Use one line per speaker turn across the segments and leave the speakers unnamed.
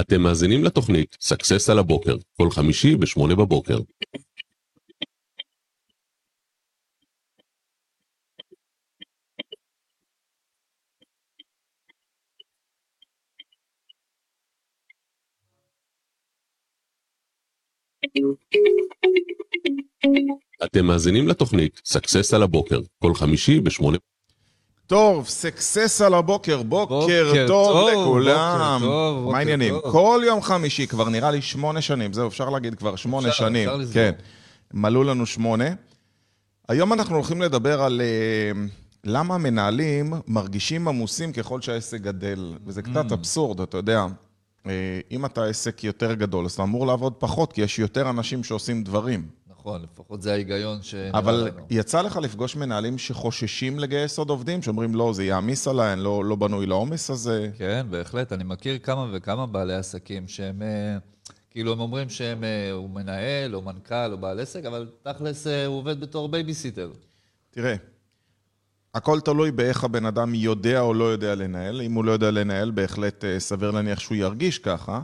אתם מאזינים לתוכנית success על הבוקר, כל חמישי ב-8 בבוקר. אתם מאזינים לתוכנית success על הבוקר, כל חמישי ב-8
טוב, סקסס על הבוקר, בוקר
בוקר
טוב
טוב,
לכולם.
בוקר טוב, בוקר
מה העניינים? כל יום חמישי, כבר נראה לי שמונה שנים, זהו, אפשר להגיד כבר שמונה
אפשר,
שנים.
אפשר לסגור.
כן, מלאו לנו שמונה. היום אנחנו הולכים לדבר על אה, למה מנהלים מרגישים עמוסים ככל שהעסק גדל. וזה
Mm.
קצת אבסורד, אתה יודע. אה, אם אתה עסק יותר גדול, אז אתה אמור לעבוד פחות, כי יש יותר אנשים שעושים דברים.
נכון, לפחות זה ההיגיון שנראה
אבל
לנו.
יצא לך לפגוש מנהלים שחוששים לגייס עוד עובדים, שאומרים, לא, זה יעמיס עליי, אני לא, לא בנוי לעומס הזה.
כן, בהחלט. אני מכיר כמה וכמה בעלי עסקים שהם, אה, כאילו, הם אומרים שהם, אה, הוא מנהל, או מנכ"ל, או בעל עסק, אבל תכלס אה, הוא עובד בתור בייביסיטר.
תראה, הכל תלוי באיך הבן אדם יודע או לא יודע לנהל. אם הוא לא יודע לנהל, בהחלט סביר להניח שהוא ירגיש ככה.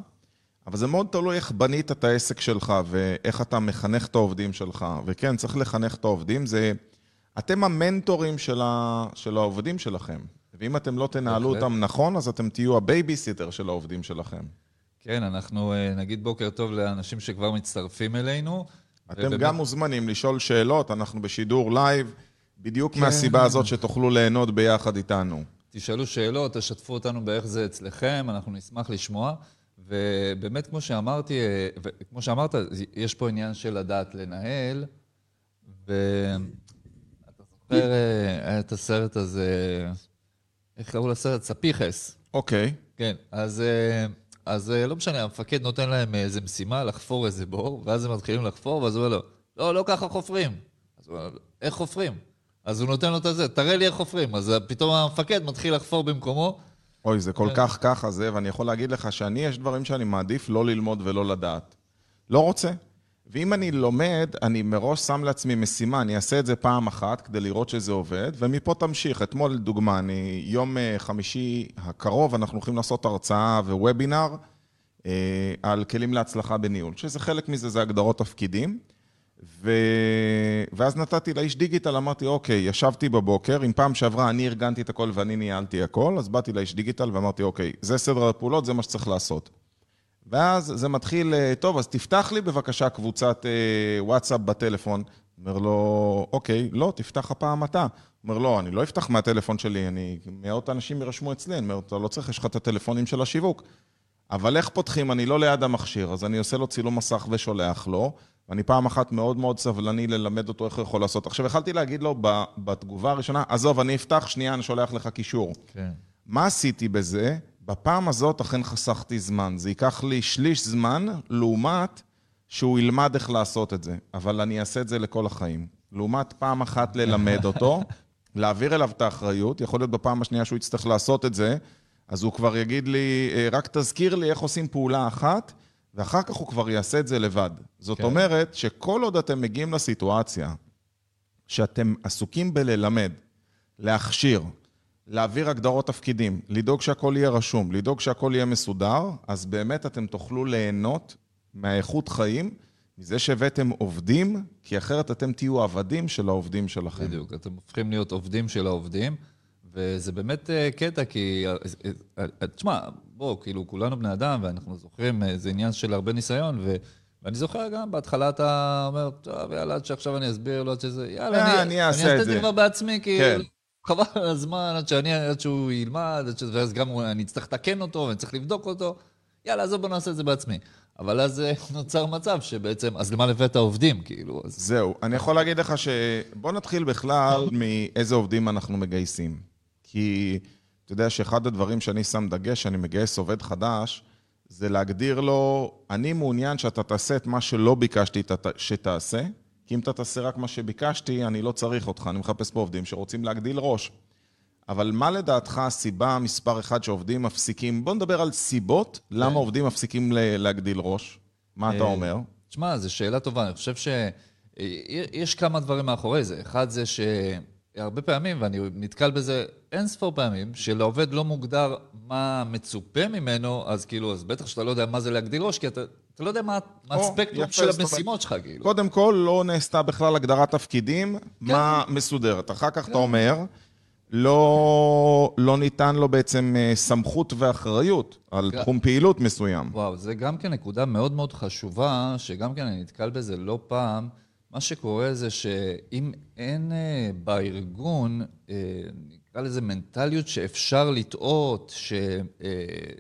אבל זה מאוד תלוי איך בנית את העסק שלך ואיך אתה מחנך את העובדים שלך. וכן, צריך לחנך את העובדים. זה... אתם המנטורים של, ה... של העובדים שלכם. ואם אתם לא תנהלו
בהחלט.
אותם נכון, אז אתם תהיו הבייביסיטר של העובדים שלכם.
כן, אנחנו אה, נגיד בוקר טוב לאנשים שכבר מצטרפים אלינו.
אתם
ובאמת-
גם מוזמנים לשאול שאלות, אנחנו בשידור live, בדיוק מהסיבה הזאת שתוכלו ליהנות ביחד איתנו.
תשאלו שאלות, תשתפו אותנו באיך זה אצלכם, אנחנו נשמח לשמוע. ובאמת, כמו שאמרתי, וכמו שאמרת, יש פה עניין של לדעת לנהל, ואתה זוכר, אה, את הסרט הזה, איך קראו לסרט? ספיחס.
אוקיי.
כן, אז, אה, אז אה, לא משנה, המפקד נותן להם איזה משימה לחפור איזה בור, ואז הם מתחילים לחפור, ואז הוא אומר לו, לא, לא ככה חופרים. אז הוא אומר איך חופרים? אז הוא נותן לו את הזה, תראה לי איך חופרים. אז פתאום המפקד מתחיל לחפור במקומו.
אוי, זה כל
כן.
כך ככה זה, ואני יכול להגיד לך שאני, יש דברים שאני מעדיף לא ללמוד ולא לדעת. לא רוצה. ואם אני לומד, אני מראש שם לעצמי משימה, אני אעשה את זה פעם אחת כדי לראות שזה עובד, ומפה תמשיך. אתמול, לדוגמה, אני, יום אה, חמישי הקרוב, אנחנו הולכים לעשות הרצאה ווובינר אה, על כלים להצלחה בניהול, שזה חלק מזה, זה הגדרות תפקידים. ו... ואז נתתי לאיש דיגיטל, אמרתי, אוקיי, ישבתי בבוקר, אם פעם שעברה אני ארגנתי את הכל ואני ניהלתי הכל, אז באתי לאיש דיגיטל ואמרתי, אוקיי, זה סדר הפעולות, זה מה שצריך לעשות. ואז זה מתחיל, אה, טוב, אז תפתח לי בבקשה קבוצת אה, וואטסאפ בטלפון. אומר לו, אוקיי, לא, תפתח הפעם אתה. אומר, לא, אני לא אפתח מהטלפון שלי, אני, מאות אנשים יירשמו אצלי. אני אומר, אתה לא צריך, יש לך את הטלפונים של השיווק. אבל איך פותחים? אני לא ליד המכשיר, אז אני עושה לו צילום מסך ושולח לו, ואני פעם אחת מאוד מאוד סבלני ללמד אותו איך הוא יכול לעשות. עכשיו, יכלתי להגיד לו בתגובה הראשונה, עזוב, אני אפתח, שנייה, אני שולח לך קישור.
כן.
מה עשיתי בזה? בפעם הזאת אכן חסכתי זמן. זה ייקח לי שליש זמן, לעומת שהוא ילמד איך לעשות את זה. אבל אני אעשה את זה לכל החיים. לעומת פעם אחת ללמד אותו, להעביר אליו את האחריות, יכול להיות בפעם השנייה שהוא יצטרך לעשות את זה, אז הוא כבר יגיד לי, "אה, רק תזכיר לי איך עושים פעולה אחת, ואחר כך הוא כבר יעשה את זה לבד. זאת
כן.
אומרת שכל עוד אתם מגיעים לסיטואציה שאתם עסוקים בללמד, להכשיר, להעביר הגדרות תפקידים, לדאוג שהכל יהיה רשום, לדאוג שהכל יהיה מסודר, אז באמת אתם תוכלו ליהנות מהאיכות חיים, מזה שהבאתם עובדים, כי אחרת אתם תהיו עבדים של העובדים שלכם.
בדיוק, אתם הופכים להיות עובדים של העובדים, וזה באמת אה, קטע, כי... אה, אה, תשמע, בוא, כאילו, כולנו בני אדם, ואנחנו זוכרים, זה עניין של הרבה ניסיון, ו... ואני זוכר גם, בהתחלה אתה אומר, טוב, יאללה, עד שעכשיו אני אסביר לו, עד שזה... יאללה, אני,
אני אעשה
אני
את
אעשה
זה."
את זה כבר בעצמי, כאילו,
כן.
חבל על הזמן, עד, שאני, עד שהוא ילמד, עד ש... ואז גם אני אצטרך לתקן אותו, ואני צריך לבדוק אותו. יאללה, עזוב, בוא נעשה את זה בעצמי. אבל אז נוצר מצב שבעצם, אז למה לבאת עובדים, כאילו? אז...
זהו, אני יכול להגיד לך ש... בוא נתחיל בכלל מאיזה עובדים אנחנו מגייסים. כי אתה יודע שאחד הדברים שאני שם דגש, שאני מגייס עובד חדש, זה להגדיר לו, אני מעוניין שאתה תעשה את מה שלא ביקשתי שתעשה, כי אם אתה תעשה רק מה שביקשתי, אני לא צריך אותך, אני מחפש פה עובדים שרוצים להגדיל ראש. אבל מה לדעתך הסיבה מספר אחד שעובדים מפסיקים? בוא נדבר על סיבות למה עובדים מפסיקים להגדיל ראש. מה אתה
אה,
אומר?
תשמע, זו שאלה טובה. אני חושב שיש כמה דברים מאחורי זה. אחד זה הרבה פעמים, ואני נתקל בזה אין ספור פעמים, שלעובד לא מוגדר מה מצופה ממנו, אז כאילו, אז בטח שאתה לא יודע מה זה להגדיל ראש, כי אתה, אתה לא יודע מה, מה הספקטרום של המשימות שלך, כאילו.
קודם כל, לא נעשתה בכלל הגדרת תפקידים, מה מסודרת. אחר כך אתה אומר, לא, לא ניתן לו בעצם אה, סמכות ואחריות על
כן.
תחום פעילות מסוים.
וואו, זה גם כן נקודה מאוד מאוד חשובה, שגם כן אני נתקל בזה לא פעם. מה שקורה זה שאם אין אה, בארגון, אה, נקרא לזה מנטליות שאפשר לטעות, ש, אה,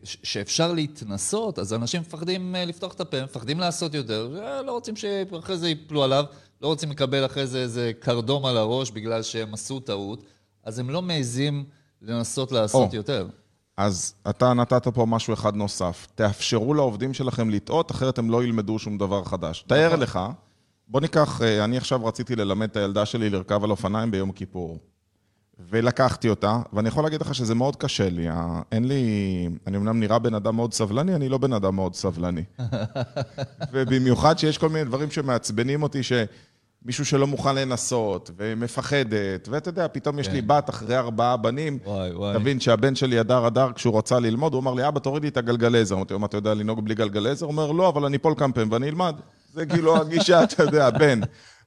שאפשר להתנסות, אז אנשים מפחדים לפתוח את הפה, מפחדים לעשות יותר, לא רוצים שאחרי זה ייפלו עליו, לא רוצים לקבל אחרי זה איזה קרדום על הראש בגלל שהם עשו טעות, אז הם לא מעזים לנסות לעשות
או.
יותר.
אז אתה נתת פה משהו אחד נוסף. תאפשרו לעובדים שלכם לטעות, אחרת הם לא ילמדו שום דבר חדש. תאר לך, בוא ניקח, אה, אני עכשיו רציתי ללמד את הילדה שלי לרכב על אופניים ביום כיפור. ולקחתי אותה, ואני יכול להגיד לך שזה מאוד קשה לי. אין לי... אני אמנם נראה בן אדם מאוד סבלני, אני לא בן אדם מאוד סבלני. ובמיוחד שיש כל מיני דברים שמעצבנים אותי, שמישהו שלא מוכן לנסות, ומפחדת, ואתה יודע, פתאום יש לי בת אחרי ארבעה בנים.
וואי, וואי.
תבין שהבן שלי הדר הדר, כשהוא רצה ללמוד, הוא אמר לי, אבא, תוריד לי את הגלגלי עזר. אמרתי לו, מה, אתה יודע לנהוג בלי גלגלי עזר? הוא אומר, לא, אבל אני אפול כמה פעמים ואני אלמד. זה כאילו הגישה, אתה יודע, בן.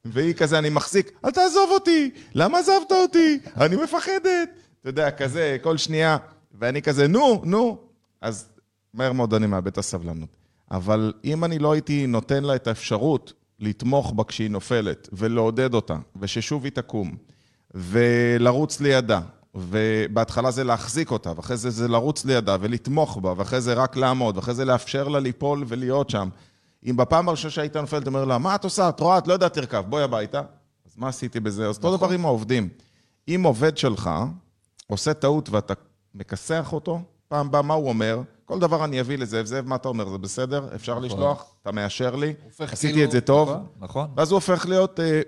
והיא כזה, אני מחזיק, אל תעזוב אותי, למה עזבת אותי? אני מפחדת. אתה יודע, כזה, כל שנייה. ואני כזה, נו, נו. אז מהר מאוד אני מאבד את הסבלנות. אבל אם אני לא הייתי נותן לה את האפשרות לתמוך בה כשהיא נופלת, ולעודד אותה, וששוב היא תקום, ולרוץ לידה, ובהתחלה זה להחזיק אותה, ואחרי זה זה לרוץ לידה ולתמוך בה, ואחרי זה רק לעמוד, ואחרי זה לאפשר לה ליפול ולהיות שם. אם בפעם הראשונה שהיית נופלת, אתה אומר לה, מה את עושה? את רואה, את לא יודעת לרכב, בואי הביתה. אז מה עשיתי בזה? אז אותו דבר עם העובדים. אם עובד שלך עושה טעות ואתה מכסח אותו, פעם הבאה מה הוא אומר? כל דבר אני אביא לזאב, זאב, מה אתה אומר? זה בסדר? אפשר לשלוח? אתה מאשר לי?
הופך
עשיתי
כאילו-
את זה טוב?
נכון, נכון.
ואז הוא הופך להיות, אה,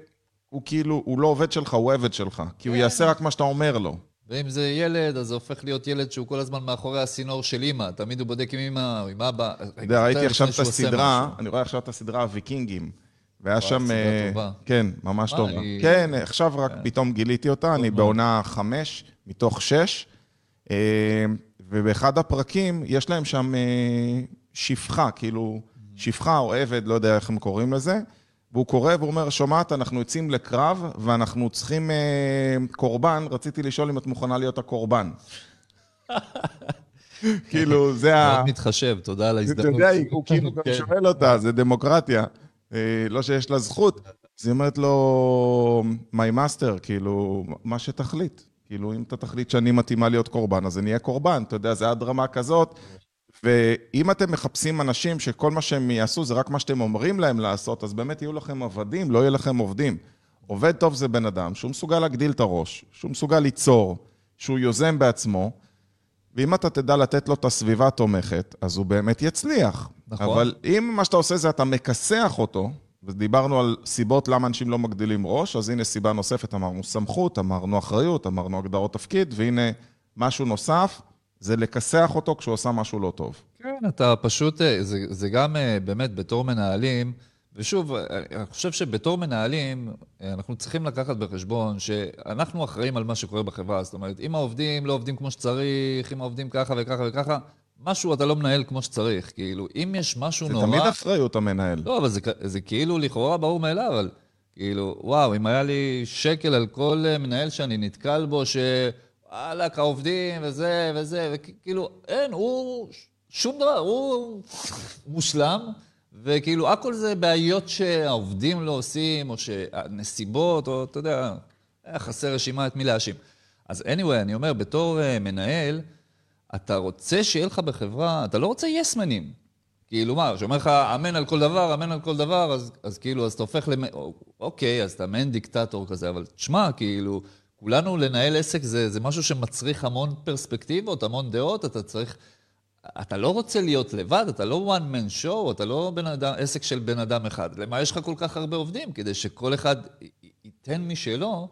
הוא כאילו, הוא לא עובד שלך, הוא עבד שלך. כי הוא יעשה רק מה שאתה אומר לו.
ואם זה ילד, אז זה הופך להיות ילד שהוא כל הזמן מאחורי הסינור של אימא. תמיד הוא בודק עם אימא או עם אבא.
אתה יודע, ראיתי עכשיו את הסדרה, אני רואה עכשיו את הסדרה הוויקינגים. והיה שם... אה. כן, ממש טובה.
היא-
כן, עכשיו רק פתאום גיליתי אותה, אני בעונה חמש מתוך שש. אה, ובאחד הפרקים יש להם שם אה, שפחה, כאילו, שפחה או עבד, לא יודע איך הם קוראים לזה. והוא קורא והוא אומר, שומעת, אנחנו יוצאים לקרב ואנחנו צריכים אה, קורבן, רציתי לשאול אם את מוכנה להיות הקורבן. כאילו, זה ה...
מאוד מתחשב, תודה על
אתה
ההזדמנות.
יודע, הוא כאילו גם
כן.
שואל אותה, זה דמוקרטיה. אה, לא שיש לה זכות. אז היא אומרת לו, my master, כאילו, מה שתחליט. כאילו, אם אתה תחליט שאני מתאימה להיות קורבן, אז אני אהיה קורבן. אתה יודע, זה עד רמה כזאת. ואם אתם מחפשים אנשים שכל מה שהם יעשו זה רק מה שאתם אומרים להם לעשות, אז באמת יהיו לכם עבדים, לא יהיה לכם עובדים. עובד טוב זה בן אדם שהוא מסוגל להגדיל את הראש, שהוא מסוגל ליצור, שהוא יוזם בעצמו, ואם אתה תדע לתת לו את הסביבה התומכת, אז הוא באמת יצליח.
נכון.
אבל אם מה שאתה עושה זה אתה מכסח אותו, ודיברנו על סיבות למה אנשים לא מגדילים ראש, אז הנה סיבה נוספת, אמרנו סמכות, אמרנו אחריות, אמרנו הגדרות תפקיד, והנה משהו נוסף, זה לכסח אותו כשהוא עושה משהו לא טוב.
כן, אתה פשוט, אה, זה, זה גם אה, באמת בתור מנהלים, ושוב, אה, אני חושב שבתור מנהלים, אנחנו צריכים לקחת בחשבון שאנחנו אחראים על מה שקורה בחברה. זאת אומרת, אם העובדים לא עובדים כמו שצריך, אם העובדים ככה וככה וככה, משהו אתה לא מנהל כמו שצריך. כאילו, אם יש משהו
זה
נורא...
תמיד אחריות המנהל.
לא, אבל זה, זה כאילו לכאורה ברור מאליו, אבל כאילו, וואו, אם היה לי שקל על כל מנהל שאני נתקל בו, שוואלכ, העובדים וזה וזה, וכאילו, אין, הוא שום דבר, הוא מושלם, וכאילו, הכל זה בעיות שהעובדים לא עושים, או שהנסיבות, או אתה יודע, חסר רשימה את מי להאשים. אז anyway, אני אומר, בתור uh, מנהל, אתה רוצה שיהיה לך בחברה, אתה לא רוצה יסמנים. כאילו מה, שאומר לך, אמן על כל דבר, אמן על כל דבר, אז, אז כאילו, אז אתה הופך למ... אוקיי, אז אתה מעין דיקטטור כזה, אבל תשמע, כאילו, כולנו לנהל עסק זה, זה משהו שמצריך המון פרספקטיבות, המון דעות, אתה צריך... אתה לא רוצה להיות לבד, אתה לא one man show, אתה לא בן אדם, עסק של בן אדם אחד. למה יש לך כל כך הרבה עובדים? כדי שכל אחד ייתן משלו,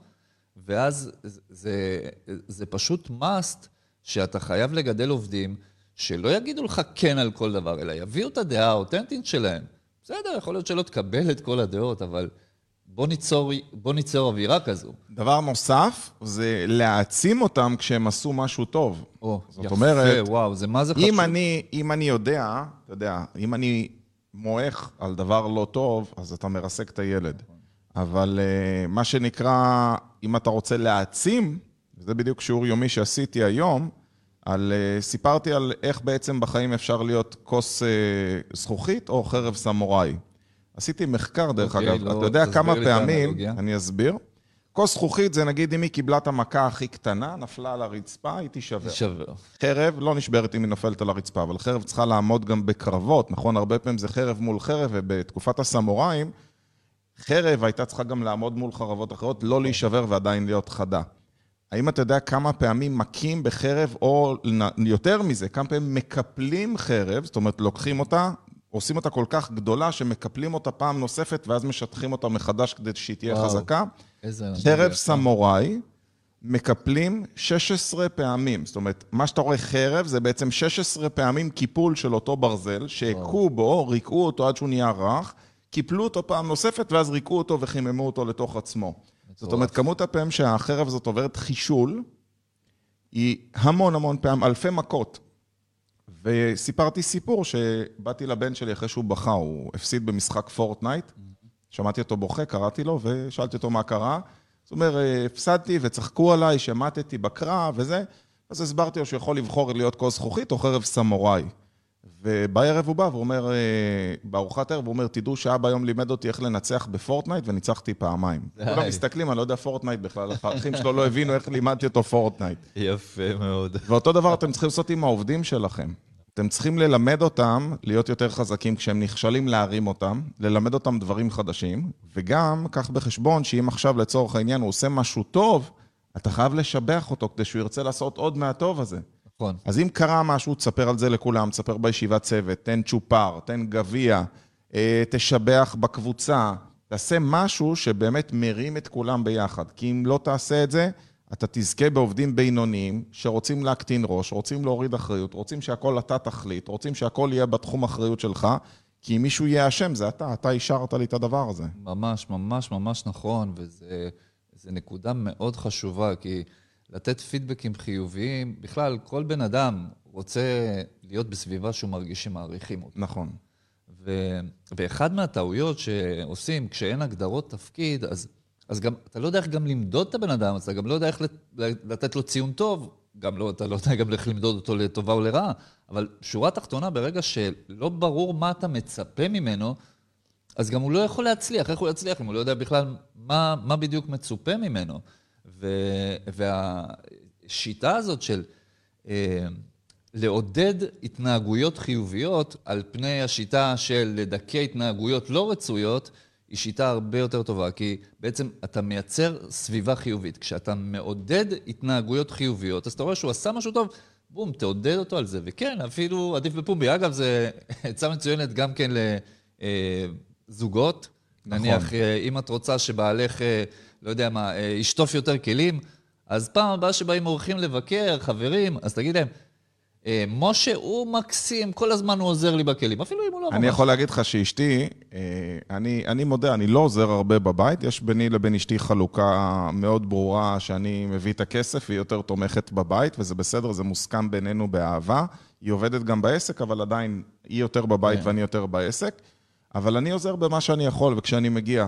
ואז זה, זה, זה פשוט must שאתה חייב לגדל עובדים שלא יגידו לך כן על כל דבר, אלא יביאו את הדעה האותנטית שלהם. בסדר, יכול להיות שלא תקבל את כל הדעות, אבל בוא ניצור, בוא ניצור אווירה כזו.
דבר נוסף, זה להעצים אותם כשהם עשו משהו טוב.
או,
זאת
יפה,
אומרת,
וואו, זה מה זה חשוב.
אם אני, אם אני יודע, אתה יודע, אם אני מועך על דבר לא טוב, אז אתה מרסק את הילד. אבל uh, מה שנקרא, אם אתה רוצה להעצים, וזה בדיוק שיעור יומי שעשיתי היום, על, uh, סיפרתי על איך בעצם בחיים אפשר להיות כוס uh, זכוכית או חרב סמוראי. עשיתי מחקר, דרך
אוקיי,
אגב.
לא,
אתה יודע כמה פעמים. אני אסביר. כוס זכוכית זה נגיד אם היא קיבלה את המכה הכי קטנה, נפלה על הרצפה, היא תישבר.
שווה.
חרב לא נשברת אם היא נופלת על הרצפה, אבל חרב צריכה לעמוד גם בקרבות, נכון? הרבה פעמים זה חרב מול חרב, ובתקופת הסמוראים, חרב הייתה צריכה גם לעמוד מול חרבות אחרות, לא להישבר ועדיין להיות חדה. האם אתה יודע כמה פעמים מכים בחרב, או יותר מזה, כמה פעמים מקפלים חרב, זאת אומרת, לוקחים אותה, עושים אותה כל כך גדולה, שמקפלים אותה פעם נוספת, ואז משטחים אותה מחדש כדי שהיא תהיה
וואו.
חזקה?
איזה...
חרב. סמוראי, מקפלים 16 פעמים. זאת אומרת, מה שאתה רואה חרב זה בעצם 16 פעמים קיפול של אותו ברזל, שהכו בו, ריכאו אותו עד שהוא נהיה רך, קיפלו אותו פעם נוספת, ואז ריכאו אותו וחיממו אותו לתוך עצמו. זאת אומרת, כמות הפעמים שהחרב הזאת עוברת חישול, היא המון המון פעמים, אלפי מכות. וסיפרתי סיפור שבאתי לבן שלי אחרי שהוא בכה, הוא הפסיד במשחק פורטנייט, שמעתי אותו בוכה, קראתי לו ושאלתי אותו מה קרה. זאת אומרת, "אה, הפסדתי וצחקו עליי, שמטתי בקרב וזה, אז הסברתי לו שהוא יכול לבחור להיות כוס זכוכית או חרב סמוראי. ובערב הוא בא והוא אומר, אה, בארוחת ערב, הוא אומר, תדעו שאבא היום לימד אותי איך לנצח בפורטנייט וניצחתי פעמיים. כולם מסתכלים, אני לא יודע פורטנייט בכלל, האחים שלו לא הבינו איך לימדתי אותו פורטנייט.
יפה מאוד.
ואותו דבר אתם צריכים לעשות עם העובדים שלכם. אתם צריכים ללמד אותם להיות יותר חזקים כשהם נכשלים להרים אותם, ללמד אותם דברים חדשים, וגם קח בחשבון שאם עכשיו לצורך העניין הוא עושה משהו טוב, אתה חייב לשבח אותו כדי שהוא ירצה לעשות עוד מהטוב הזה.
נכון.
אז אם קרה משהו, תספר על זה לכולם, תספר בישיבת צוות, תן צ'ופר, תן גביע, אה, תשבח בקבוצה, תעשה משהו שבאמת מרים את כולם ביחד. כי אם לא תעשה את זה, אתה תזכה בעובדים בינוניים שרוצים להקטין ראש, רוצים להוריד אחריות, רוצים שהכל אתה תחליט, רוצים שהכל יהיה בתחום אחריות שלך, כי אם מישהו יהיה אשם, זה אתה, אתה אישרת לי את הדבר הזה.
ממש, ממש, ממש נכון, וזו נקודה מאוד חשובה, כי לתת פידבקים חיוביים, בכלל, כל בן אדם רוצה להיות בסביבה שהוא מרגיש שמעריכים אותו.
נכון.
ו... ואחד מהטעויות שעושים כשאין הגדרות תפקיד, אז, אז גם, אתה לא יודע איך גם למדוד את הבן אדם, אתה גם לא יודע איך לת... לתת לו ציון טוב, גם לא, אתה לא יודע גם איך למדוד אותו לטובה או לרעה, אבל שורה תחתונה, ברגע שלא ברור מה אתה מצפה ממנו, אז גם הוא לא יכול להצליח. איך הוא יצליח אם הוא לא יודע בכלל מה, מה בדיוק מצופה ממנו? ו... והשיטה הזאת של אה, לעודד התנהגויות חיוביות על פני השיטה של לדכא התנהגויות לא רצויות, היא שיטה הרבה יותר טובה, כי בעצם אתה מייצר סביבה חיובית. כשאתה מעודד התנהגויות חיוביות, אז אתה רואה שהוא עשה משהו טוב, בום, תעודד אותו על זה. וכן, אפילו עדיף בפומבי. אגב, זו עצה מצוינת גם כן לזוגות.
נכון.
נניח, אה, אם את רוצה שבעלך, אה, לא יודע מה, אה, ישטוף יותר כלים, אז פעם הבאה שבאים אורחים לבקר, חברים, אז תגיד להם, "אה, משה הוא מקסים, כל הזמן הוא עוזר לי בכלים, אפילו אם הוא לא ממש...
אני יכול להגיד לך שאשתי, אה, אני, אני מודה, אני לא עוזר הרבה בבית, יש ביני לבין אשתי חלוקה מאוד ברורה שאני מביא את הכסף, והיא יותר תומכת בבית, וזה בסדר, זה מוסכם בינינו באהבה. היא עובדת גם בעסק, אבל עדיין היא יותר בבית
כן.
ואני יותר בעסק. אבל אני עוזר במה שאני יכול וכשאני מגיע.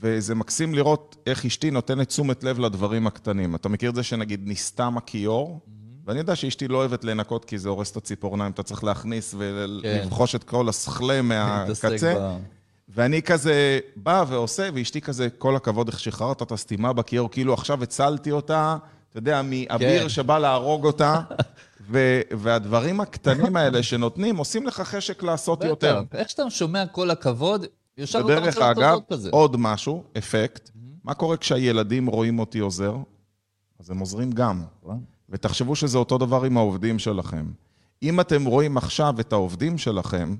וזה מקסים לראות איך אשתי נותנת תשומת לב לדברים הקטנים. אתה מכיר את זה שנגיד נסתם הכיור? ואני יודע שאשתי לא אוהבת לנקות כי זה הורס את הציפורניים, אתה צריך להכניס ולבחוש את כל הסכלה מהקצה. ואני כזה בא ועושה, ואשתי כזה, כל הכבוד, איך שחררת את הסתימה בכיור, כאילו עכשיו הצלתי אותה, אתה יודע, מאביר
כן.
שבא להרוג אותה, ו- והדברים הקטנים האלה שנותנים, עושים לך חשק לעשות יותר.
בטח, איך שאתה שומע כל הכבוד, ישר אתה רוצה לעשות כזה.
עוד משהו, אפקט, מה קורה כשהילדים רואים אותי עוזר? אז הם עוזרים גם. ותחשבו שזה אותו דבר עם העובדים שלכם. אם אתם רואים עכשיו את העובדים שלכם,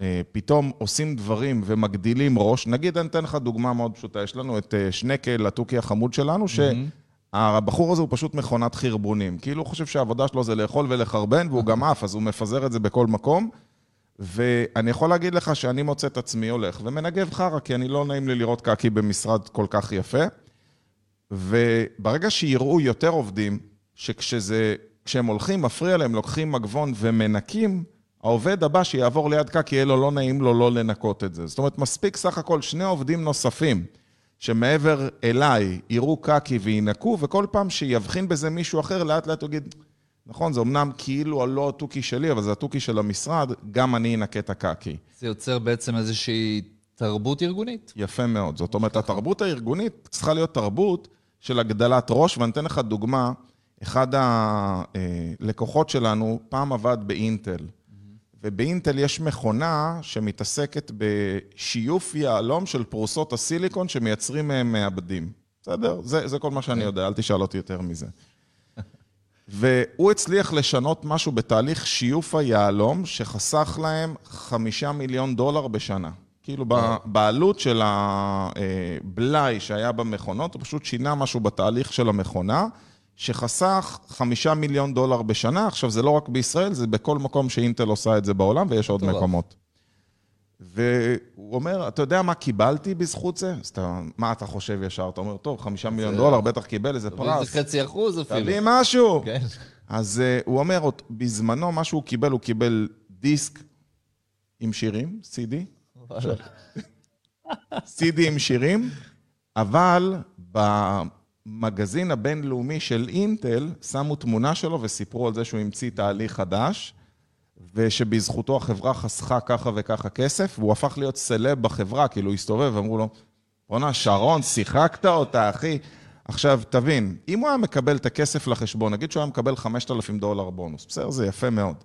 אה, פתאום עושים דברים ומגדילים ראש, נגיד אני אתן לך דוגמה מאוד פשוטה, יש לנו את אה, שנקל, התוכי החמוד שלנו, שהבחור הזה הוא פשוט מכונת חרבונים. כאילו הוא חושב שהעבודה שלו זה לאכול ולחרבן, והוא גם עף, אז הוא מפזר את זה בכל מקום. ואני יכול להגיד לך שאני מוצא את עצמי הולך ומנגב חרא, כי אני לא נעים לי לראות קקי במשרד כל כך יפה. וברגע שיראו יותר עובדים, שכשזה, כשהם הולכים, מפריע להם, לוקחים מגבון ומנקים, העובד הבא שיעבור ליד קקי, יהיה לו לא נעים לו לא לנקות את זה. זאת אומרת, מספיק סך הכל שני עובדים נוספים, שמעבר אליי יראו קקי וינקו, וכל פעם שיבחין בזה מישהו אחר, לאט לאט הוא יגיד, נכון, זה אמנם כאילו לא התוכי שלי, אבל זה התוכי של המשרד, גם אני אנקה את הקקי.
זה יוצר בעצם איזושהי תרבות ארגונית.
יפה מאוד. זאת אומרת, התרבות הארגונית צריכה להיות תרבות של הגדלת ראש, ואני אתן לך דוגמה, אחד הלקוחות שלנו פעם עבד באינטל, ובאינטל יש מכונה שמתעסקת בשיוף יהלום של פרוסות הסיליקון שמייצרים מהם מעבדים. בסדר? זה, זה כל מה שאני יודע, אל תשאל אותי יותר מזה. והוא הצליח לשנות משהו בתהליך שיוף היהלום, שחסך להם חמישה מיליון דולר בשנה. כאילו בעלות של הבלאי שהיה במכונות, הוא פשוט שינה משהו בתהליך של המכונה, שחסך חמישה מיליון דולר בשנה. עכשיו, זה לא רק בישראל, זה בכל מקום שאינטל עושה את זה בעולם, ויש עוד מקומות. והוא אומר, אתה יודע מה קיבלתי בזכות זה? אז אתה, מה אתה חושב ישר? אתה אומר, טוב, חמישה מיליון דולר, בטח קיבל איזה פרס.
זה חצי אחוז אפילו.
תביא משהו.
כן.
אז uh, הוא אומר, בזמנו, מה שהוא קיבל, הוא קיבל דיסק עם שירים, CD. CD עם שירים, אבל במגזין הבינלאומי של אינטל, שמו תמונה שלו וסיפרו על זה שהוא המציא תהליך חדש. ושבזכותו החברה חסכה ככה וככה כסף, והוא הפך להיות סלב בחברה, כאילו הוא הסתובב ואמרו לו, בואנה, שרון, שיחקת אותה, אחי. עכשיו, תבין, אם הוא היה מקבל את הכסף לחשבון, נגיד שהוא היה מקבל 5,000 דולר בונוס, בסדר, זה יפה מאוד.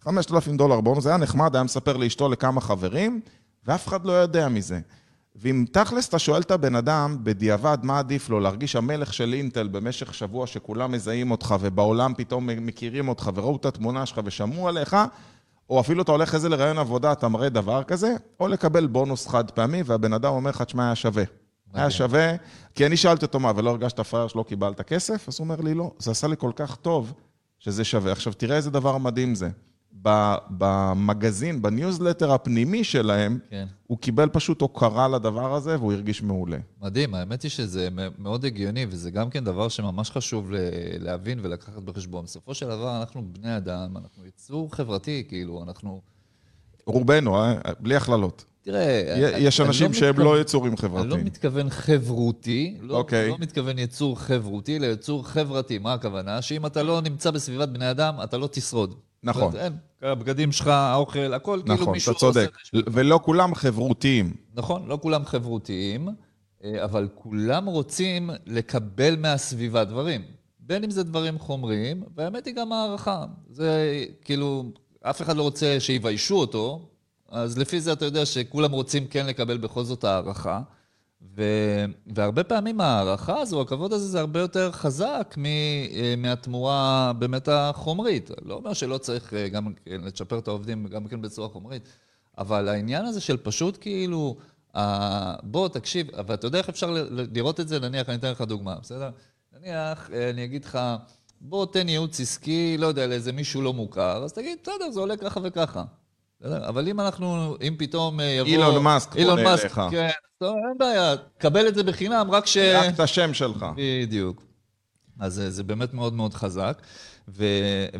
5,000 דולר בונוס, זה היה נחמד, היה מספר לאשתו לכמה חברים, ואף אחד לא יודע מזה. ואם תכלס אתה שואל את הבן אדם, בדיעבד, מה עדיף לו, להרגיש המלך של אינטל במשך שבוע שכולם מזהים אותך ובעולם פתאום מכירים אותך וראו את התמונה שלך ושמעו עליך, או אפילו אתה הולך איזה לרעיון עבודה, אתה מראה דבר כזה, או לקבל בונוס חד פעמי, והבן אדם אומר לך, תשמע, היה שווה. היה שווה, כי אני שאלתי אותו מה, ולא הרגשת פראייר שלא קיבלת כסף? אז הוא אומר לי, לא, זה עשה לי כל כך טוב שזה שווה. עכשיו, תראה איזה דבר מדהים זה. במגזין, בניוזלטר הפנימי שלהם, כן. הוא קיבל פשוט הוקרה לדבר הזה והוא הרגיש מעולה.
מדהים, האמת היא שזה מאוד הגיוני, וזה גם כן דבר שממש חשוב להבין ולקחת בחשבון. בסופו של דבר, אנחנו בני אדם, אנחנו יצור חברתי, כאילו, אנחנו...
רובנו, אה? בלי הכללות.
תראה,
יש אנשים לא שהם מתכוון, לא יצורים חברתיים.
אני לא מתכוון חברותי, לא, okay. אוקיי. לא מתכוון יצור חברותי, אלא יצור חברתי. מה הכוונה? שאם אתה לא נמצא בסביבת בני אדם, אתה לא תשרוד.
נכון.
אין, הבגדים שלך, האוכל, הכל,
כאילו נכון, כאילו מישהו עושה... נכון, אתה צודק. ולא כולם חברותיים.
נכון, לא כולם חברותיים, אה, אבל כולם רוצים לקבל מהסביבה דברים. בין אם זה דברים חומריים, והאמת היא גם הערכה. זה כאילו, אף אחד לא רוצה שיביישו אותו, אז לפי זה אתה יודע שכולם רוצים כן לקבל בכל זאת הערכה. ו... והרבה פעמים ההערכה הזו, הכבוד הזה, זה הרבה יותר חזק מ... אה, מהתמורה באמת החומרית. לא אומר שלא צריך אה, גם כן לצ'פר את העובדים גם כן בצורה חומרית, אבל העניין הזה של פשוט כאילו, בוא, תקשיב, אבל אתה יודע איך אפשר לראות את זה? נניח, אני אתן לך דוגמה, בסדר? נניח, אה, אני אגיד לך, בוא תן ייעוץ עסקי, לא יודע, לאיזה מישהו לא מוכר, אז תגיד, בסדר, זה עולה ככה וככה. אבל אם אנחנו, אם פתאום יבוא...
אילון מאסק
אילון מאסק, כן, טוב, אין בעיה, קבל את זה בחינם, רק ש...
רק את השם שלך.
בדיוק. אז זה, זה באמת מאוד מאוד חזק. ו,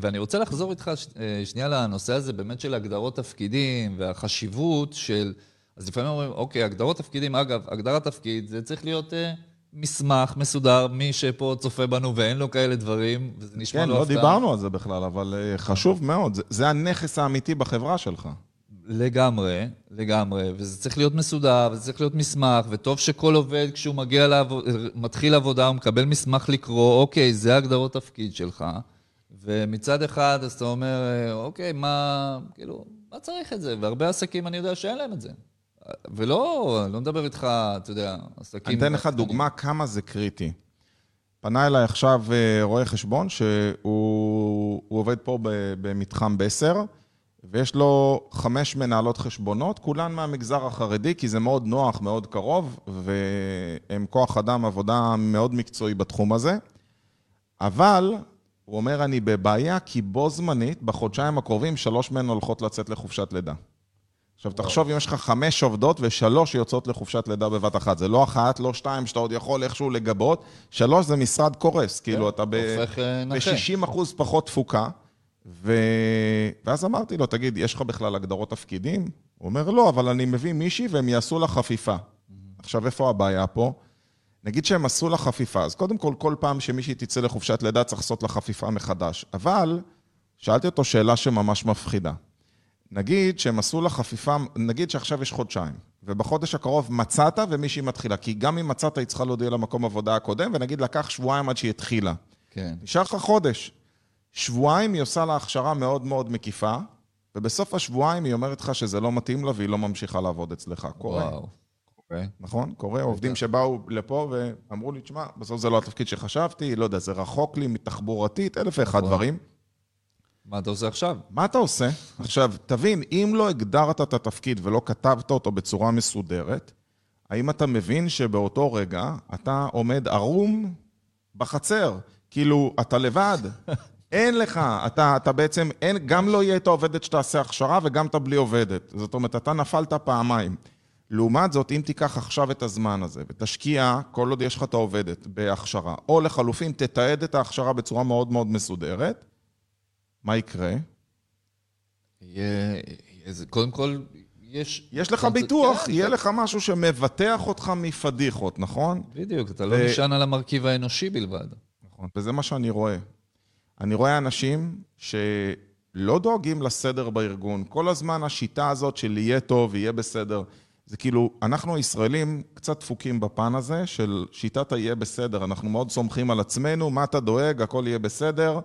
ואני רוצה לחזור איתך ש, אה, שנייה לנושא הזה באמת של הגדרות תפקידים והחשיבות של... אז לפעמים אומרים, אוקיי, הגדרות תפקידים, אגב, הגדרת תפקיד, זה צריך להיות אה, מסמך מסודר, מי שפה צופה בנו ואין לו כאלה דברים, וזה נשמע
כן, לא הפתעה. כן, לא דיברנו על זה בכלל, אבל אה, חשוב מאוד. זה, זה הנכס האמיתי בחברה שלך.
לגמרי, לגמרי, וזה צריך להיות מסודר, וזה צריך להיות מסמך, וטוב שכל עובד, כשהוא מגיע לעבוד, מתחיל עבודה, הוא מקבל מסמך לקרוא, אוקיי, זה הגדרות תפקיד שלך, ומצד אחד, אז אתה אומר, אוקיי, מה, כאילו, מה צריך את זה? והרבה עסקים, אני יודע שאין להם את זה. ולא, לא מדבר איתך, אתה יודע, עסקים...
אני אתן לך דוגמה כמה זה קריטי. פנה אליי עכשיו אה, רואה חשבון, שהוא עובד פה במתחם בסר, ויש לו חמש מנהלות חשבונות, כולן מהמגזר החרדי, כי זה מאוד נוח, מאוד קרוב, והם כוח אדם עבודה מאוד מקצועי בתחום הזה. אבל, הוא אומר, אני בבעיה, כי בו זמנית, בחודשיים הקרובים, שלוש מהן הולכות לצאת לחופשת לידה. עכשיו, תחשוב אם יש לך חמש עובדות ושלוש יוצאות לחופשת לידה בבת אחת. זה לא אחת, לא שתיים, שאתה עוד יכול איכשהו לגבות. שלוש זה משרד קורס, כאילו, אתה ב-
הופך, אה, נכה.
ב-60 אחוז פחות תפוקה. ו... ואז אמרתי לו, תגיד, יש לך בכלל הגדרות תפקידים? הוא אומר, לא, אבל אני מביא מישהי והם יעשו לה חפיפה. עכשיו, איפה הבעיה פה? נגיד שהם עשו לה חפיפה, אז קודם כל, כל פעם שמישהי תצא לחופשת לידה צריך לעשות לה חפיפה מחדש. אבל, שאלתי אותו שאלה שממש מפחידה. נגיד שהם עשו לה חפיפה, נגיד שעכשיו יש חודשיים, ובחודש הקרוב מצאת ומישהי מתחילה, כי גם אם מצאת היא צריכה להודיע למקום עבודה הקודם, ונגיד לקח שבועיים עד שהיא התחילה.
כן.
נשאר לך חודש. שבועיים היא עושה לה הכשרה מאוד מאוד מקיפה, ובסוף השבועיים היא אומרת לך שזה לא מתאים לה והיא לא ממשיכה לעבוד אצלך. קורה,
וואו. אוקיי.
נכון? קורה. עובדים שבאו לפה ואמרו לי, תשמע, בסוף זה לא התפקיד שחשבתי, לא יודע, זה רחוק לי מתחבורתית, אלף ואחד. דברים.
מה אתה עושה עכשיו?
מה אתה עושה? עכשיו, תבין, אם לא הגדרת את התפקיד ולא כתבת אותו בצורה מסודרת, האם אתה מבין שבאותו רגע אתה עומד ערום בחצר? כאילו, אתה לבד, אין לך, אתה, אתה בעצם, אין, גם לא יהיה את העובדת שתעשה הכשרה וגם אתה בלי עובדת. זאת אומרת, אתה נפלת פעמיים. לעומת זאת, אם תיקח עכשיו את הזמן הזה ותשקיע, כל עוד יש לך את העובדת, בהכשרה, או לחלופין, תתעד את ההכשרה בצורה מאוד מאוד מסודרת, מה יקרה?
יהיה... קודם כל, יש...
יש לך ביטוח,
כן,
יהיה
אתה-
לך משהו שמבטח אותך מפדיחות, נכון?
בדיוק, אתה לא
ו-
נשען על המרכיב האנושי בלבד.
נכון. וזה מה שאני רואה. אני רואה אנשים שלא דואגים לסדר בארגון. כל הזמן השיטה הזאת של יהיה טוב, יהיה בסדר. זה כאילו, אנחנו הישראלים קצת דפוקים בפן הזה של שיטת היהיה בסדר. אנחנו מאוד סומכים על עצמנו, מה אתה דואג, הכל יהיה בסדר.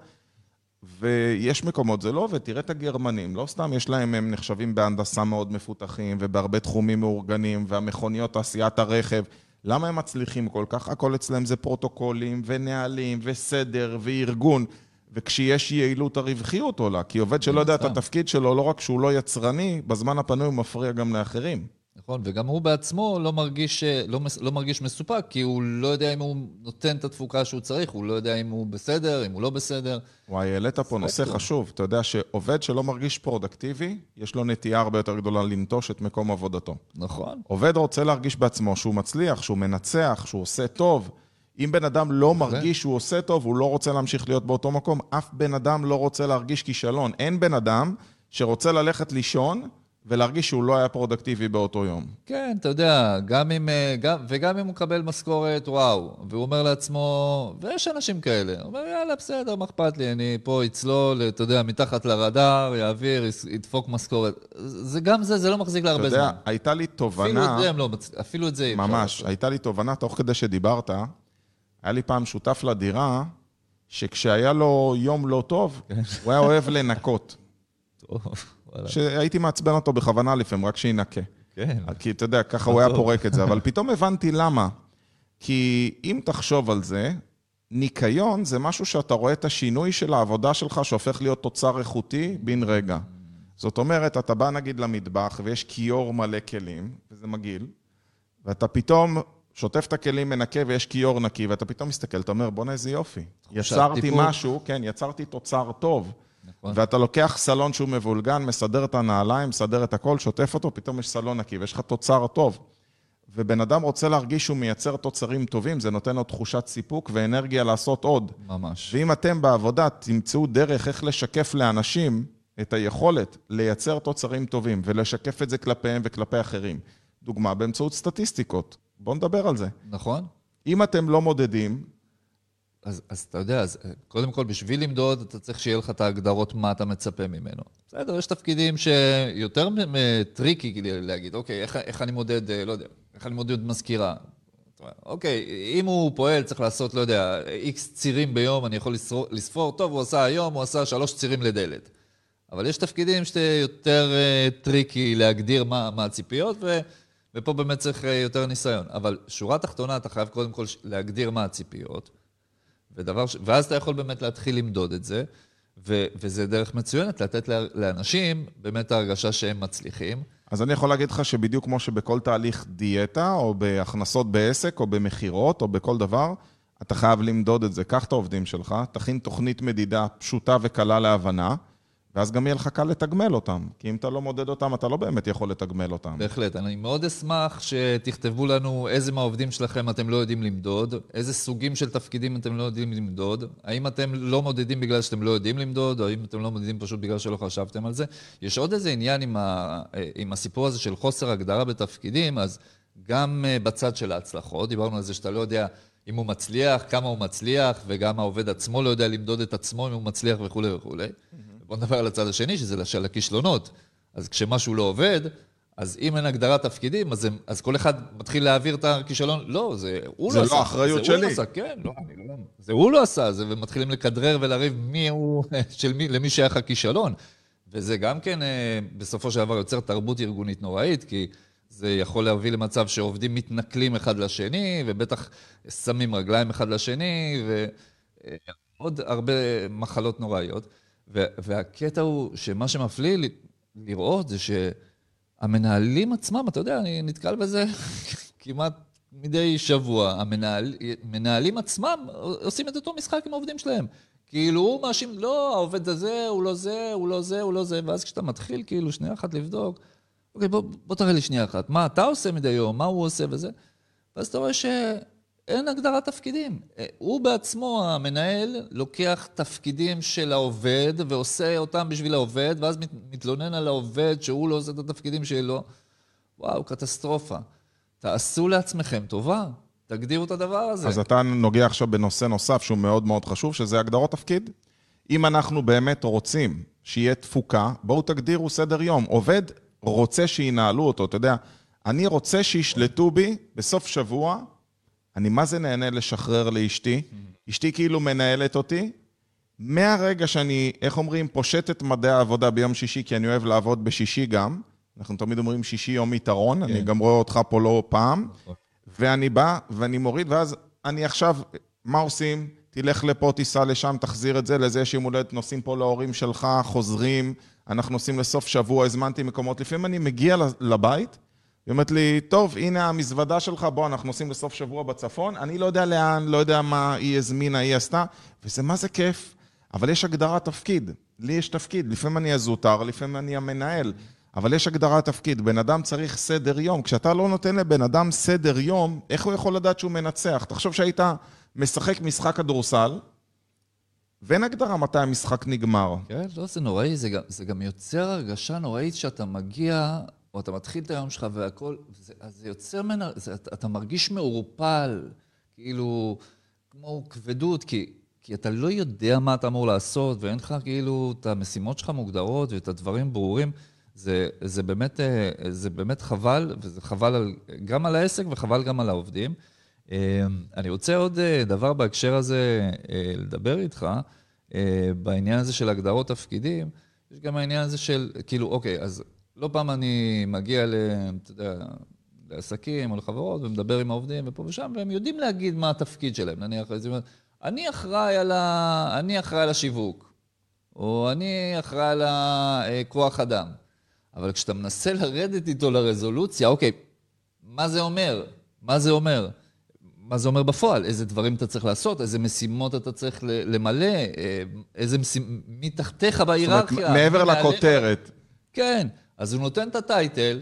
ויש מקומות, זה לא עובד, תראה את הגרמנים, לא סתם יש להם, הם נחשבים בהנדסה מאוד מפותחים ובהרבה תחומים מאורגנים, והמכוניות, תעשיית הרכב, למה הם מצליחים כל כך? הכל אצלם זה פרוטוקולים ונהלים וסדר וארגון, וכשיש יעילות הרווחיות עולה, כי עובד שלא יודע את. התפקיד שלו, לא רק שהוא לא יצרני, בזמן הפנוי הוא מפריע גם לאחרים.
נכון, וגם הוא בעצמו לא מרגיש, אה, לא, לא מרגיש מסופק, כי הוא לא יודע אם הוא נותן את התפוקה שהוא צריך, הוא לא יודע אם הוא בסדר, אם הוא לא בסדר.
וואי, העלית פה נושא. חשוב. אתה יודע שעובד שלא מרגיש productive, יש לו נטייה הרבה יותר גדולה לנטוש את מקום עבודתו.
נכון.
עובד רוצה להרגיש בעצמו שהוא מצליח, שהוא מנצח, שהוא עושה טוב. אם בן אדם לא מרגיש שהוא עושה טוב, הוא לא רוצה להמשיך להיות באותו מקום. אף בן אדם לא רוצה להרגיש כישלון. אין בן אדם שרוצה ללכת לישון ולהרגיש שהוא לא היה productive באותו יום.
כן, אתה יודע, גם אם, אה, גם, וגם אם הוא מקבל משכורת, וואו, והוא אומר לעצמו, ויש אנשים כאלה, הוא אומר, יאללה, בסדר, מה אכפת לי, אני פה אצלול, אתה יודע, מתחת לרדאר, יעביר, ידפוק משכורת. זה גם זה, זה לא מחזיק
אתה
להרבה
יודע,
זמן.
הייתה לי
אפילו
תובנה...
את זה הם לא מצ... אפילו את זה אפשר
ממש.
לעשות.
הייתה לי תובנה, תוך כדי שדיברת, היה לי פעם שותף לדירה, שכשהיה לו יום לא טוב, הוא היה אוהב לנקות.
טוב.
שהייתי מעצבן אותו בכוונה לפעמים, רק שינקה.
כן.
כי אתה יודע, ככה הוא היה. פורק את זה, אבל פתאום הבנתי למה. כי אם תחשוב על זה, ניקיון זה משהו שאתה רואה את השינוי של העבודה שלך שהופך להיות תוצר איכותי בן רגע. זאת אומרת, אתה בא נגיד למטבח ויש כיור מלא כלים, וזה מגעיל, ואתה פתאום שוטף את הכלים, מנקה ויש כיור נקי, ואתה פתאום מסתכל, אתה אומר, בוא'נה איזה יופי. יצרתי
טיפול.
משהו, כן, יצרתי תוצר טוב.
נכון.
ואתה לוקח סלון שהוא מבולגן, מסדר את הנעליים, מסדר את הכל, שוטף אותו, פתאום יש סלון נקי ויש לך תוצר טוב. ובן אדם רוצה להרגיש שהוא מייצר תוצרים טובים, זה נותן לו תחושת סיפוק ואנרגיה לעשות עוד.
ממש.
ואם אתם בעבודה תמצאו דרך איך לשקף לאנשים את היכולת לייצר תוצרים טובים ולשקף את זה כלפיהם וכלפי אחרים. דוגמה, באמצעות סטטיסטיקות. בואו נדבר על זה.
נכון?
אם אתם לא מודדים,
אז, אז אתה יודע, אז אה, קודם כל, בשביל למדוד, אתה צריך שיהיה לך את ההגדרות מה אתה מצפה ממנו. בסדר, יש תפקידים שיותר tricky להגיד, אוקיי, איך, איך אני מודד, אה, לא יודע, איך אני מודד מזכירה? אוקיי, אם הוא פועל, צריך לעשות, לא יודע, איקס צירים ביום, אני יכול לספור, לספור, טוב, הוא עשה היום, הוא עשה שלוש צירים לדלת. אבל יש תפקידים שאתה יותר אה, tricky להגדיר מה, מה הציפיות, ו, ופה באמת צריך יותר ניסיון. אבל שורה תחתונה, אתה חייב קודם כל להגדיר מה הציפיות. ודבר ש... ואז אתה יכול באמת להתחיל למדוד את זה, ו... וזה דרך מצוינת לתת לאנשים באמת ההרגשה שהם מצליחים.
אז אני יכול להגיד לך שבדיוק כמו שבכל תהליך דיאטה, או בהכנסות בעסק, או במכירות, או בכל דבר, אתה חייב למדוד את זה. קח את העובדים שלך, תכין תוכנית מדידה פשוטה וקלה להבנה, ואז גם יהיה לך קל לתגמל אותם. כי אם אתה לא מודד אותם, אתה לא באמת יכול לתגמל אותם.
בהחלט. אני מאוד אשמח שתכתבו לנו איזה מהעובדים שלכם אתם לא יודעים למדוד, איזה סוגים של תפקידים אתם לא יודעים למדוד, האם אתם לא מודדים בגלל שאתם לא יודעים למדוד, או האם אתם לא מודדים פשוט בגלל שלא חשבתם על זה. יש עוד איזה עניין עם, ה... עם הסיפור הזה של חוסר הגדרה בתפקידים, אז גם אה, בצד של ההצלחות, דיברנו על זה שאתה לא יודע אם הוא מצליח, כמה הוא מצליח, וגם העובד עצמו לא יודע למדוד את עצמו אם הוא מצליח וכולי וכולי. בואו נדבר על הצד השני, שזה של הכישלונות. אז כשמשהו לא עובד, אז אם אין הגדרת תפקידים, אז, הם, אז כל אחד מתחיל להעביר את הכישלון. לא, זה הוא
זה
לא
לא
עשה.
אחריות
זה הוא
שלי.
לא עשה, כן, לא, אני לא... זה הוא לא עשה, זה, ומתחילים לכדרר ולריב מי הוא, של מי, למי שייך הכישלון. וזה גם כן, אה, בסופו של דבר, יוצר תרבות ארגונית נוראית, כי זה יכול להביא למצב שעובדים מתנכלים אחד לשני, ובטח שמים רגליים אחד לשני, ועוד הרבה מחלות נוראיות. והקטע הוא שמה שמפליא לי לראות זה שהמנהלים עצמם, אתה יודע, אני נתקל בזה כמעט מדי שבוע, המנהל, המנהלים עצמם עושים את אותו משחק עם העובדים שלהם. כאילו הוא מאשים, לא, העובד הזה, הוא לא זה, הוא לא זה, הוא לא זה, ואז כשאתה מתחיל כאילו שנייה אחת לבדוק, אוקיי, בוא, בוא תראה לי שנייה אחת, מה אתה עושה מדי יום, מה הוא עושה? וזה, ואז אתה רואה שאין הגדרת תפקידים. הוא בעצמו, המנהל, לוקח תפקידים של העובד ועושה אותם בשביל העובד, ואז מת, מתלונן על העובד שהוא לא עושה את התפקידים שלו. וואו, קטסטרופה. תעשו לעצמכם טובה, תגדירו את הדבר הזה.
אז אתה נוגע עכשיו בנושא נוסף שהוא מאוד מאוד חשוב, שזה הגדרות תפקיד. אם אנחנו באמת רוצים שיהיה תפוקה, בואו תגדירו סדר יום. עובד רוצה שינהלו אותו, אתה יודע, אני רוצה שישלטו בי בסוף שבוע, אני מה זה נהנה לשחרר לאשתי, אשתי כאילו מנהלת אותי, מהרגע שאני, איך אומרים, פושט את מדעי העבודה ביום שישי, כי אני אוהב לעבוד בשישי גם, אנחנו תמיד אומרים שישי יום יתרון, אני גם רואה אותך פה לא פעם, ואני בא ואני מוריד, ואז אני עכשיו, מה עושים? תלך לפה, תיסע לשם, תחזיר את זה, לזה יש יום הולדת, נוסעים פה להורים שלך, חוזרים, אנחנו נוסעים לסוף שבוע, הזמנתי מקומות. לפעמים אני מגיע לבית, היא אומרת לי, טוב, הנה המזוודה שלך, בוא, אנחנו נוסעים לסוף שבוע בצפון, אני לא יודע לאן, לא יודע מה היא הזמינה, היא עשתה, וזה מה זה כיף. אבל יש הגדרת תפקיד, לי יש תפקיד, לפעמים אני הזוטר, לפעמים אני המנהל, אבל יש הגדרת תפקיד, בן אדם צריך סדר יום. כשאתה לא נותן לבן אדם סדר יום, איך הוא יכול לדעת שהוא מנצח? תחשוב שהיית משחק משחק כדורסל, ואין הגדרה מתי המשחק נגמר.
כן, לא, זה נוראי, זה גם, זה גם יוצר הרגשה נוראית שאתה מגיע, או אתה מתחיל את היום שלך והכל, אז זה יוצר ממנה, זה, אתה, מרגיש מעורפל, כאילו, כמו כבדות, כי, כי אתה לא יודע מה אתה אמור לעשות, ואין לך כאילו את המשימות שלך מוגדרות ואת הדברים ברורים. זה, זה, באמת, זה באמת חבל, וזה חבל על, גם על העסק וחבל גם על העובדים. אני רוצה עוד דבר בהקשר הזה לדבר איתך, בעניין הזה של הגדרות תפקידים. יש גם העניין הזה של, כאילו, אוקיי, אז לא פעם אני מגיע ל... אתה יודע, לעסקים או לחברות ומדבר עם העובדים ופה ושם, והם יודעים להגיד מה התפקיד שלהם. נניח, אני אחראי על, ה... אני אחראי על השיווק, או אני אחראי על הכוח אדם. אבל כשאתה מנסה לרדת איתו לרזולוציה, אוקיי, מה זה אומר? מה זה אומר? מה זה אומר בפועל? איזה דברים אתה צריך לעשות? איזה משימות אתה צריך למלא? איזה משימות... מי תחתיך בהיררכיה?
מעבר לכותרת.
כן, אז הוא נותן את הטייטל,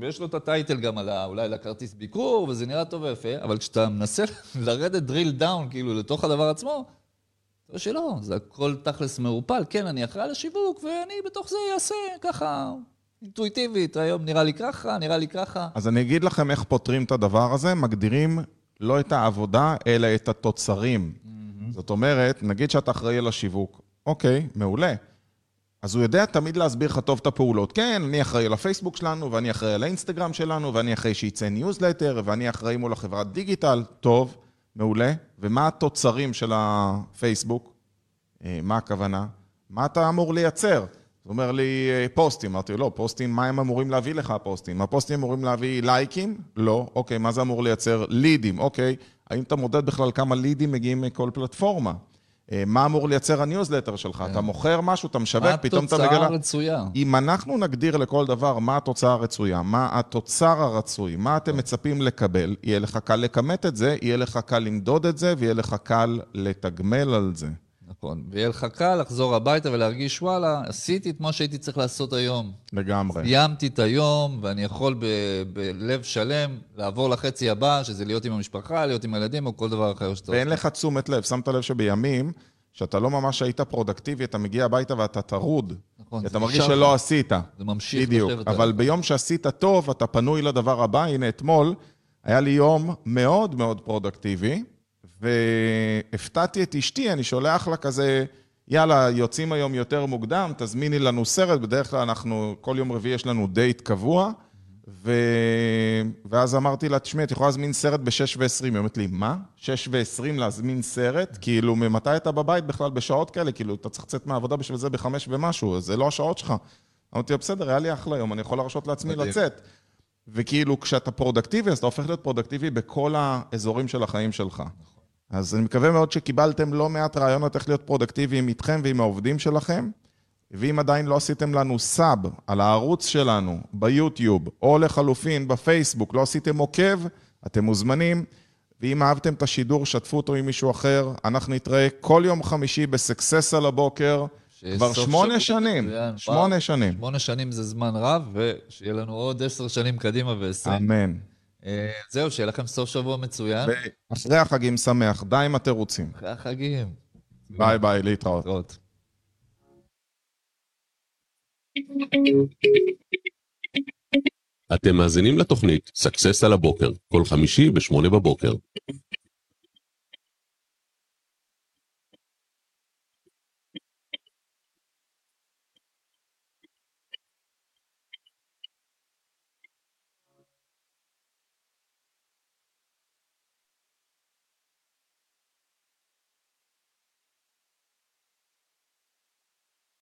ויש לו את הטייטל גם על אולי לכרטיס ביקור, וזה נראה טוב ויפה, אבל כשאתה מנסה לרדת drill down, כאילו, לתוך הדבר עצמו, זה שלא, זה הכל תכלס מעורפל. כן, אני אחראי על השיווק, ואני בתוך זה אעשה ככה אינטואיטיבית, היום נראה לי ככה, נראה לי ככה.
אז אני אגיד לכם איך פותרים את הדבר הזה, מגדירים לא את העבודה, אלא את התוצרים. Mm-hmm. זאת אומרת, נגיד שאתה אחראי על השיווק. אוקיי, מעולה. אז הוא יודע תמיד להסביר לך טוב את הפעולות. כן, אני אחראי על הפייסבוק שלנו, ואני אחראי על האינסטגרם שלנו, ואני אחראי שיצא ניוזלטר, ואני אחראי מול החברת דיגיטל. טוב, מעולה. ומה התוצרים של הפייסבוק? מה הכוונה? מה אתה אמור לייצר? הוא אומר לי, פוסטים. אמרתי לא, פוסטים, מה הם אמורים להביא לך, הפוסטים? הפוסטים אמורים להביא לייקים? לא. אוקיי, מה זה אמור לייצר? לידים. אוקיי, האם אתה מודד בכלל כמה לידים מגיעים מכל פלטפורמה? מה אמור לייצר הניוזלטר שלך? אתה מוכר משהו, אתה משווק, פתאום אתה
מה
מגלה...
התוצאה הרצויה?
אם אנחנו נגדיר לכל דבר מה התוצאה הרצויה, מה התוצר הרצוי, מה אתם מצפים לקבל, יהיה לך קל לכמת את זה, יהיה לך קל למדוד את זה, ויהיה לך קל לתגמל על זה.
נכון. ויהיה לך קל לחזור הביתה ולהרגיש, וואלה, עשיתי את מה שהייתי צריך לעשות היום.
לגמרי.
סיימתי את היום, ואני יכול ב- בלב שלם לעבור לחצי הבא, שזה להיות עם המשפחה, להיות עם הילדים, או כל דבר אחר שאתה
ואין לך תשומת לב. שמת לב שבימים שאתה לא ממש היית productive, אתה מגיע הביתה ואתה טרוד.
נכון,
אתה מרגיש שלא
לך.
עשית.
זה ממשיך
בדיוק. אבל
עליך.
ביום שעשית טוב, אתה פנוי לדבר הבא. הנה, אתמול היה לי יום מאוד מאוד productive, והפתעתי את אשתי, אני שולח לה כזה, יאללה, יוצאים היום יותר מוקדם, תזמיני לנו סרט, בדרך כלל אנחנו, כל יום רביעי יש לנו דייט קבוע, ו... ואז אמרתי לה, תשמעי, את יכולה להזמין סרט ב-6 ו-20. היא אומרת לי, מה? 6 ו-20 להזמין סרט? כאילו, ממתי אתה בבית בכלל בשעות כאלה? כאילו, אתה צריך לצאת מהעבודה בשביל זה ב-5 ומשהו, זה לא השעות שלך. אמרתי לה, בסדר, היה לי אחלה יום, אני יכול להרשות לעצמי
מדהים.
לצאת. וכאילו, כשאתה פרודקטיבי, אז אתה הופך להיות פרודקטיבי בכל האזורים של החיים שלך. אז אני מקווה מאוד שקיבלתם לא מעט רעיונות איך להיות פרודקטיביים איתכם ועם העובדים שלכם. ואם עדיין לא עשיתם לנו sub על הערוץ שלנו ביוטיוב, או לחלופין בפייסבוק, לא עשיתם עוקב, אתם מוזמנים. ואם אהבתם את השידור, שתפו אותו עם מישהו אחר. אנחנו נתראה כל יום חמישי בסקסס על הבוקר, כבר שמונה
שבוע
שנים. שמונה שנים.
שמונה שנים זה זמן רב, ושיהיה לנו עוד עשר שנים קדימה ועשרים.
אמן.
אה, זהו, שיהיה לכם סוף שבוע מצוין.
ואחרי החגים שמח, די עם התירוצים.
אחרי החגים.
ביי ביי, להתראות.
להתראות.
אתם מאזינים לתוכנית Success על הבוקר, כל חמישי ב-8 בבוקר.